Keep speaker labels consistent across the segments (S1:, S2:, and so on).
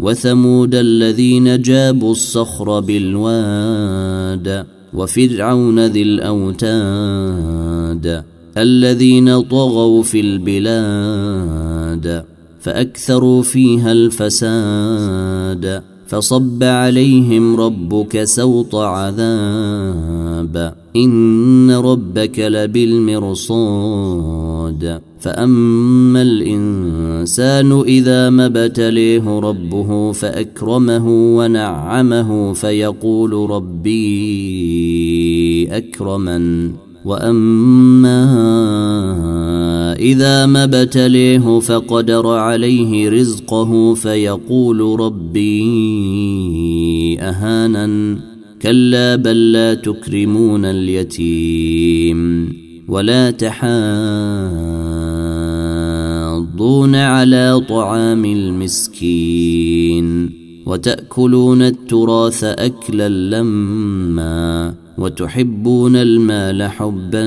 S1: وثمود الذين جابوا الصخر بالواد وفرعون ذي الأوتاد الذين طغوا في البلاد فأكثروا فيها الفساد فصب عليهم ربك سوط عذاب. إن ربك لبالمرصاد. فأما الإنسان إذا ما ابتليه ربه فأكرمه ونعمه فيقول ربي أكرمن. وأما إذا ما ابتليه فقدر عليه رزقه فيقول ربي اهانا كلا بل لا تكرمون اليتيم ولا تحاضون على طعام المسكين وتأكلون التراث أكلا لما وتحبون المال حبا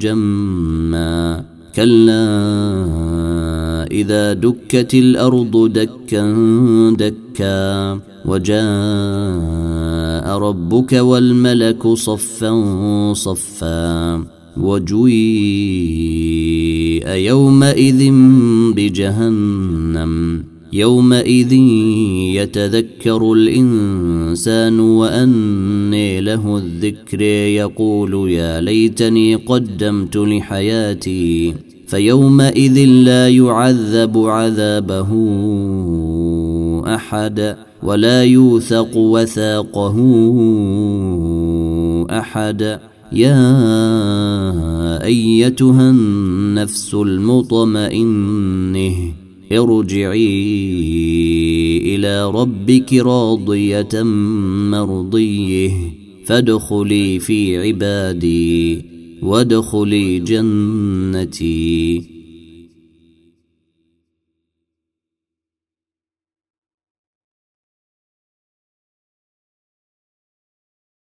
S1: جما. كلا إذا دكت الأرض دكا دكا وجاء ربك والملك صفا صفا وجويء يومئذ بجهنم. يومئذ يتذكر الإنسان وأني له الذكر يقول يا ليتني قدمت لحياتي فيومئذ لا يعذب عذابه أحد ولا يوثق وثاقه أحد يا أيتها النفس المطمئنة ارجعي إلى ربك راضية مرضية. فادخلي في عبادي وادخلي جنتي.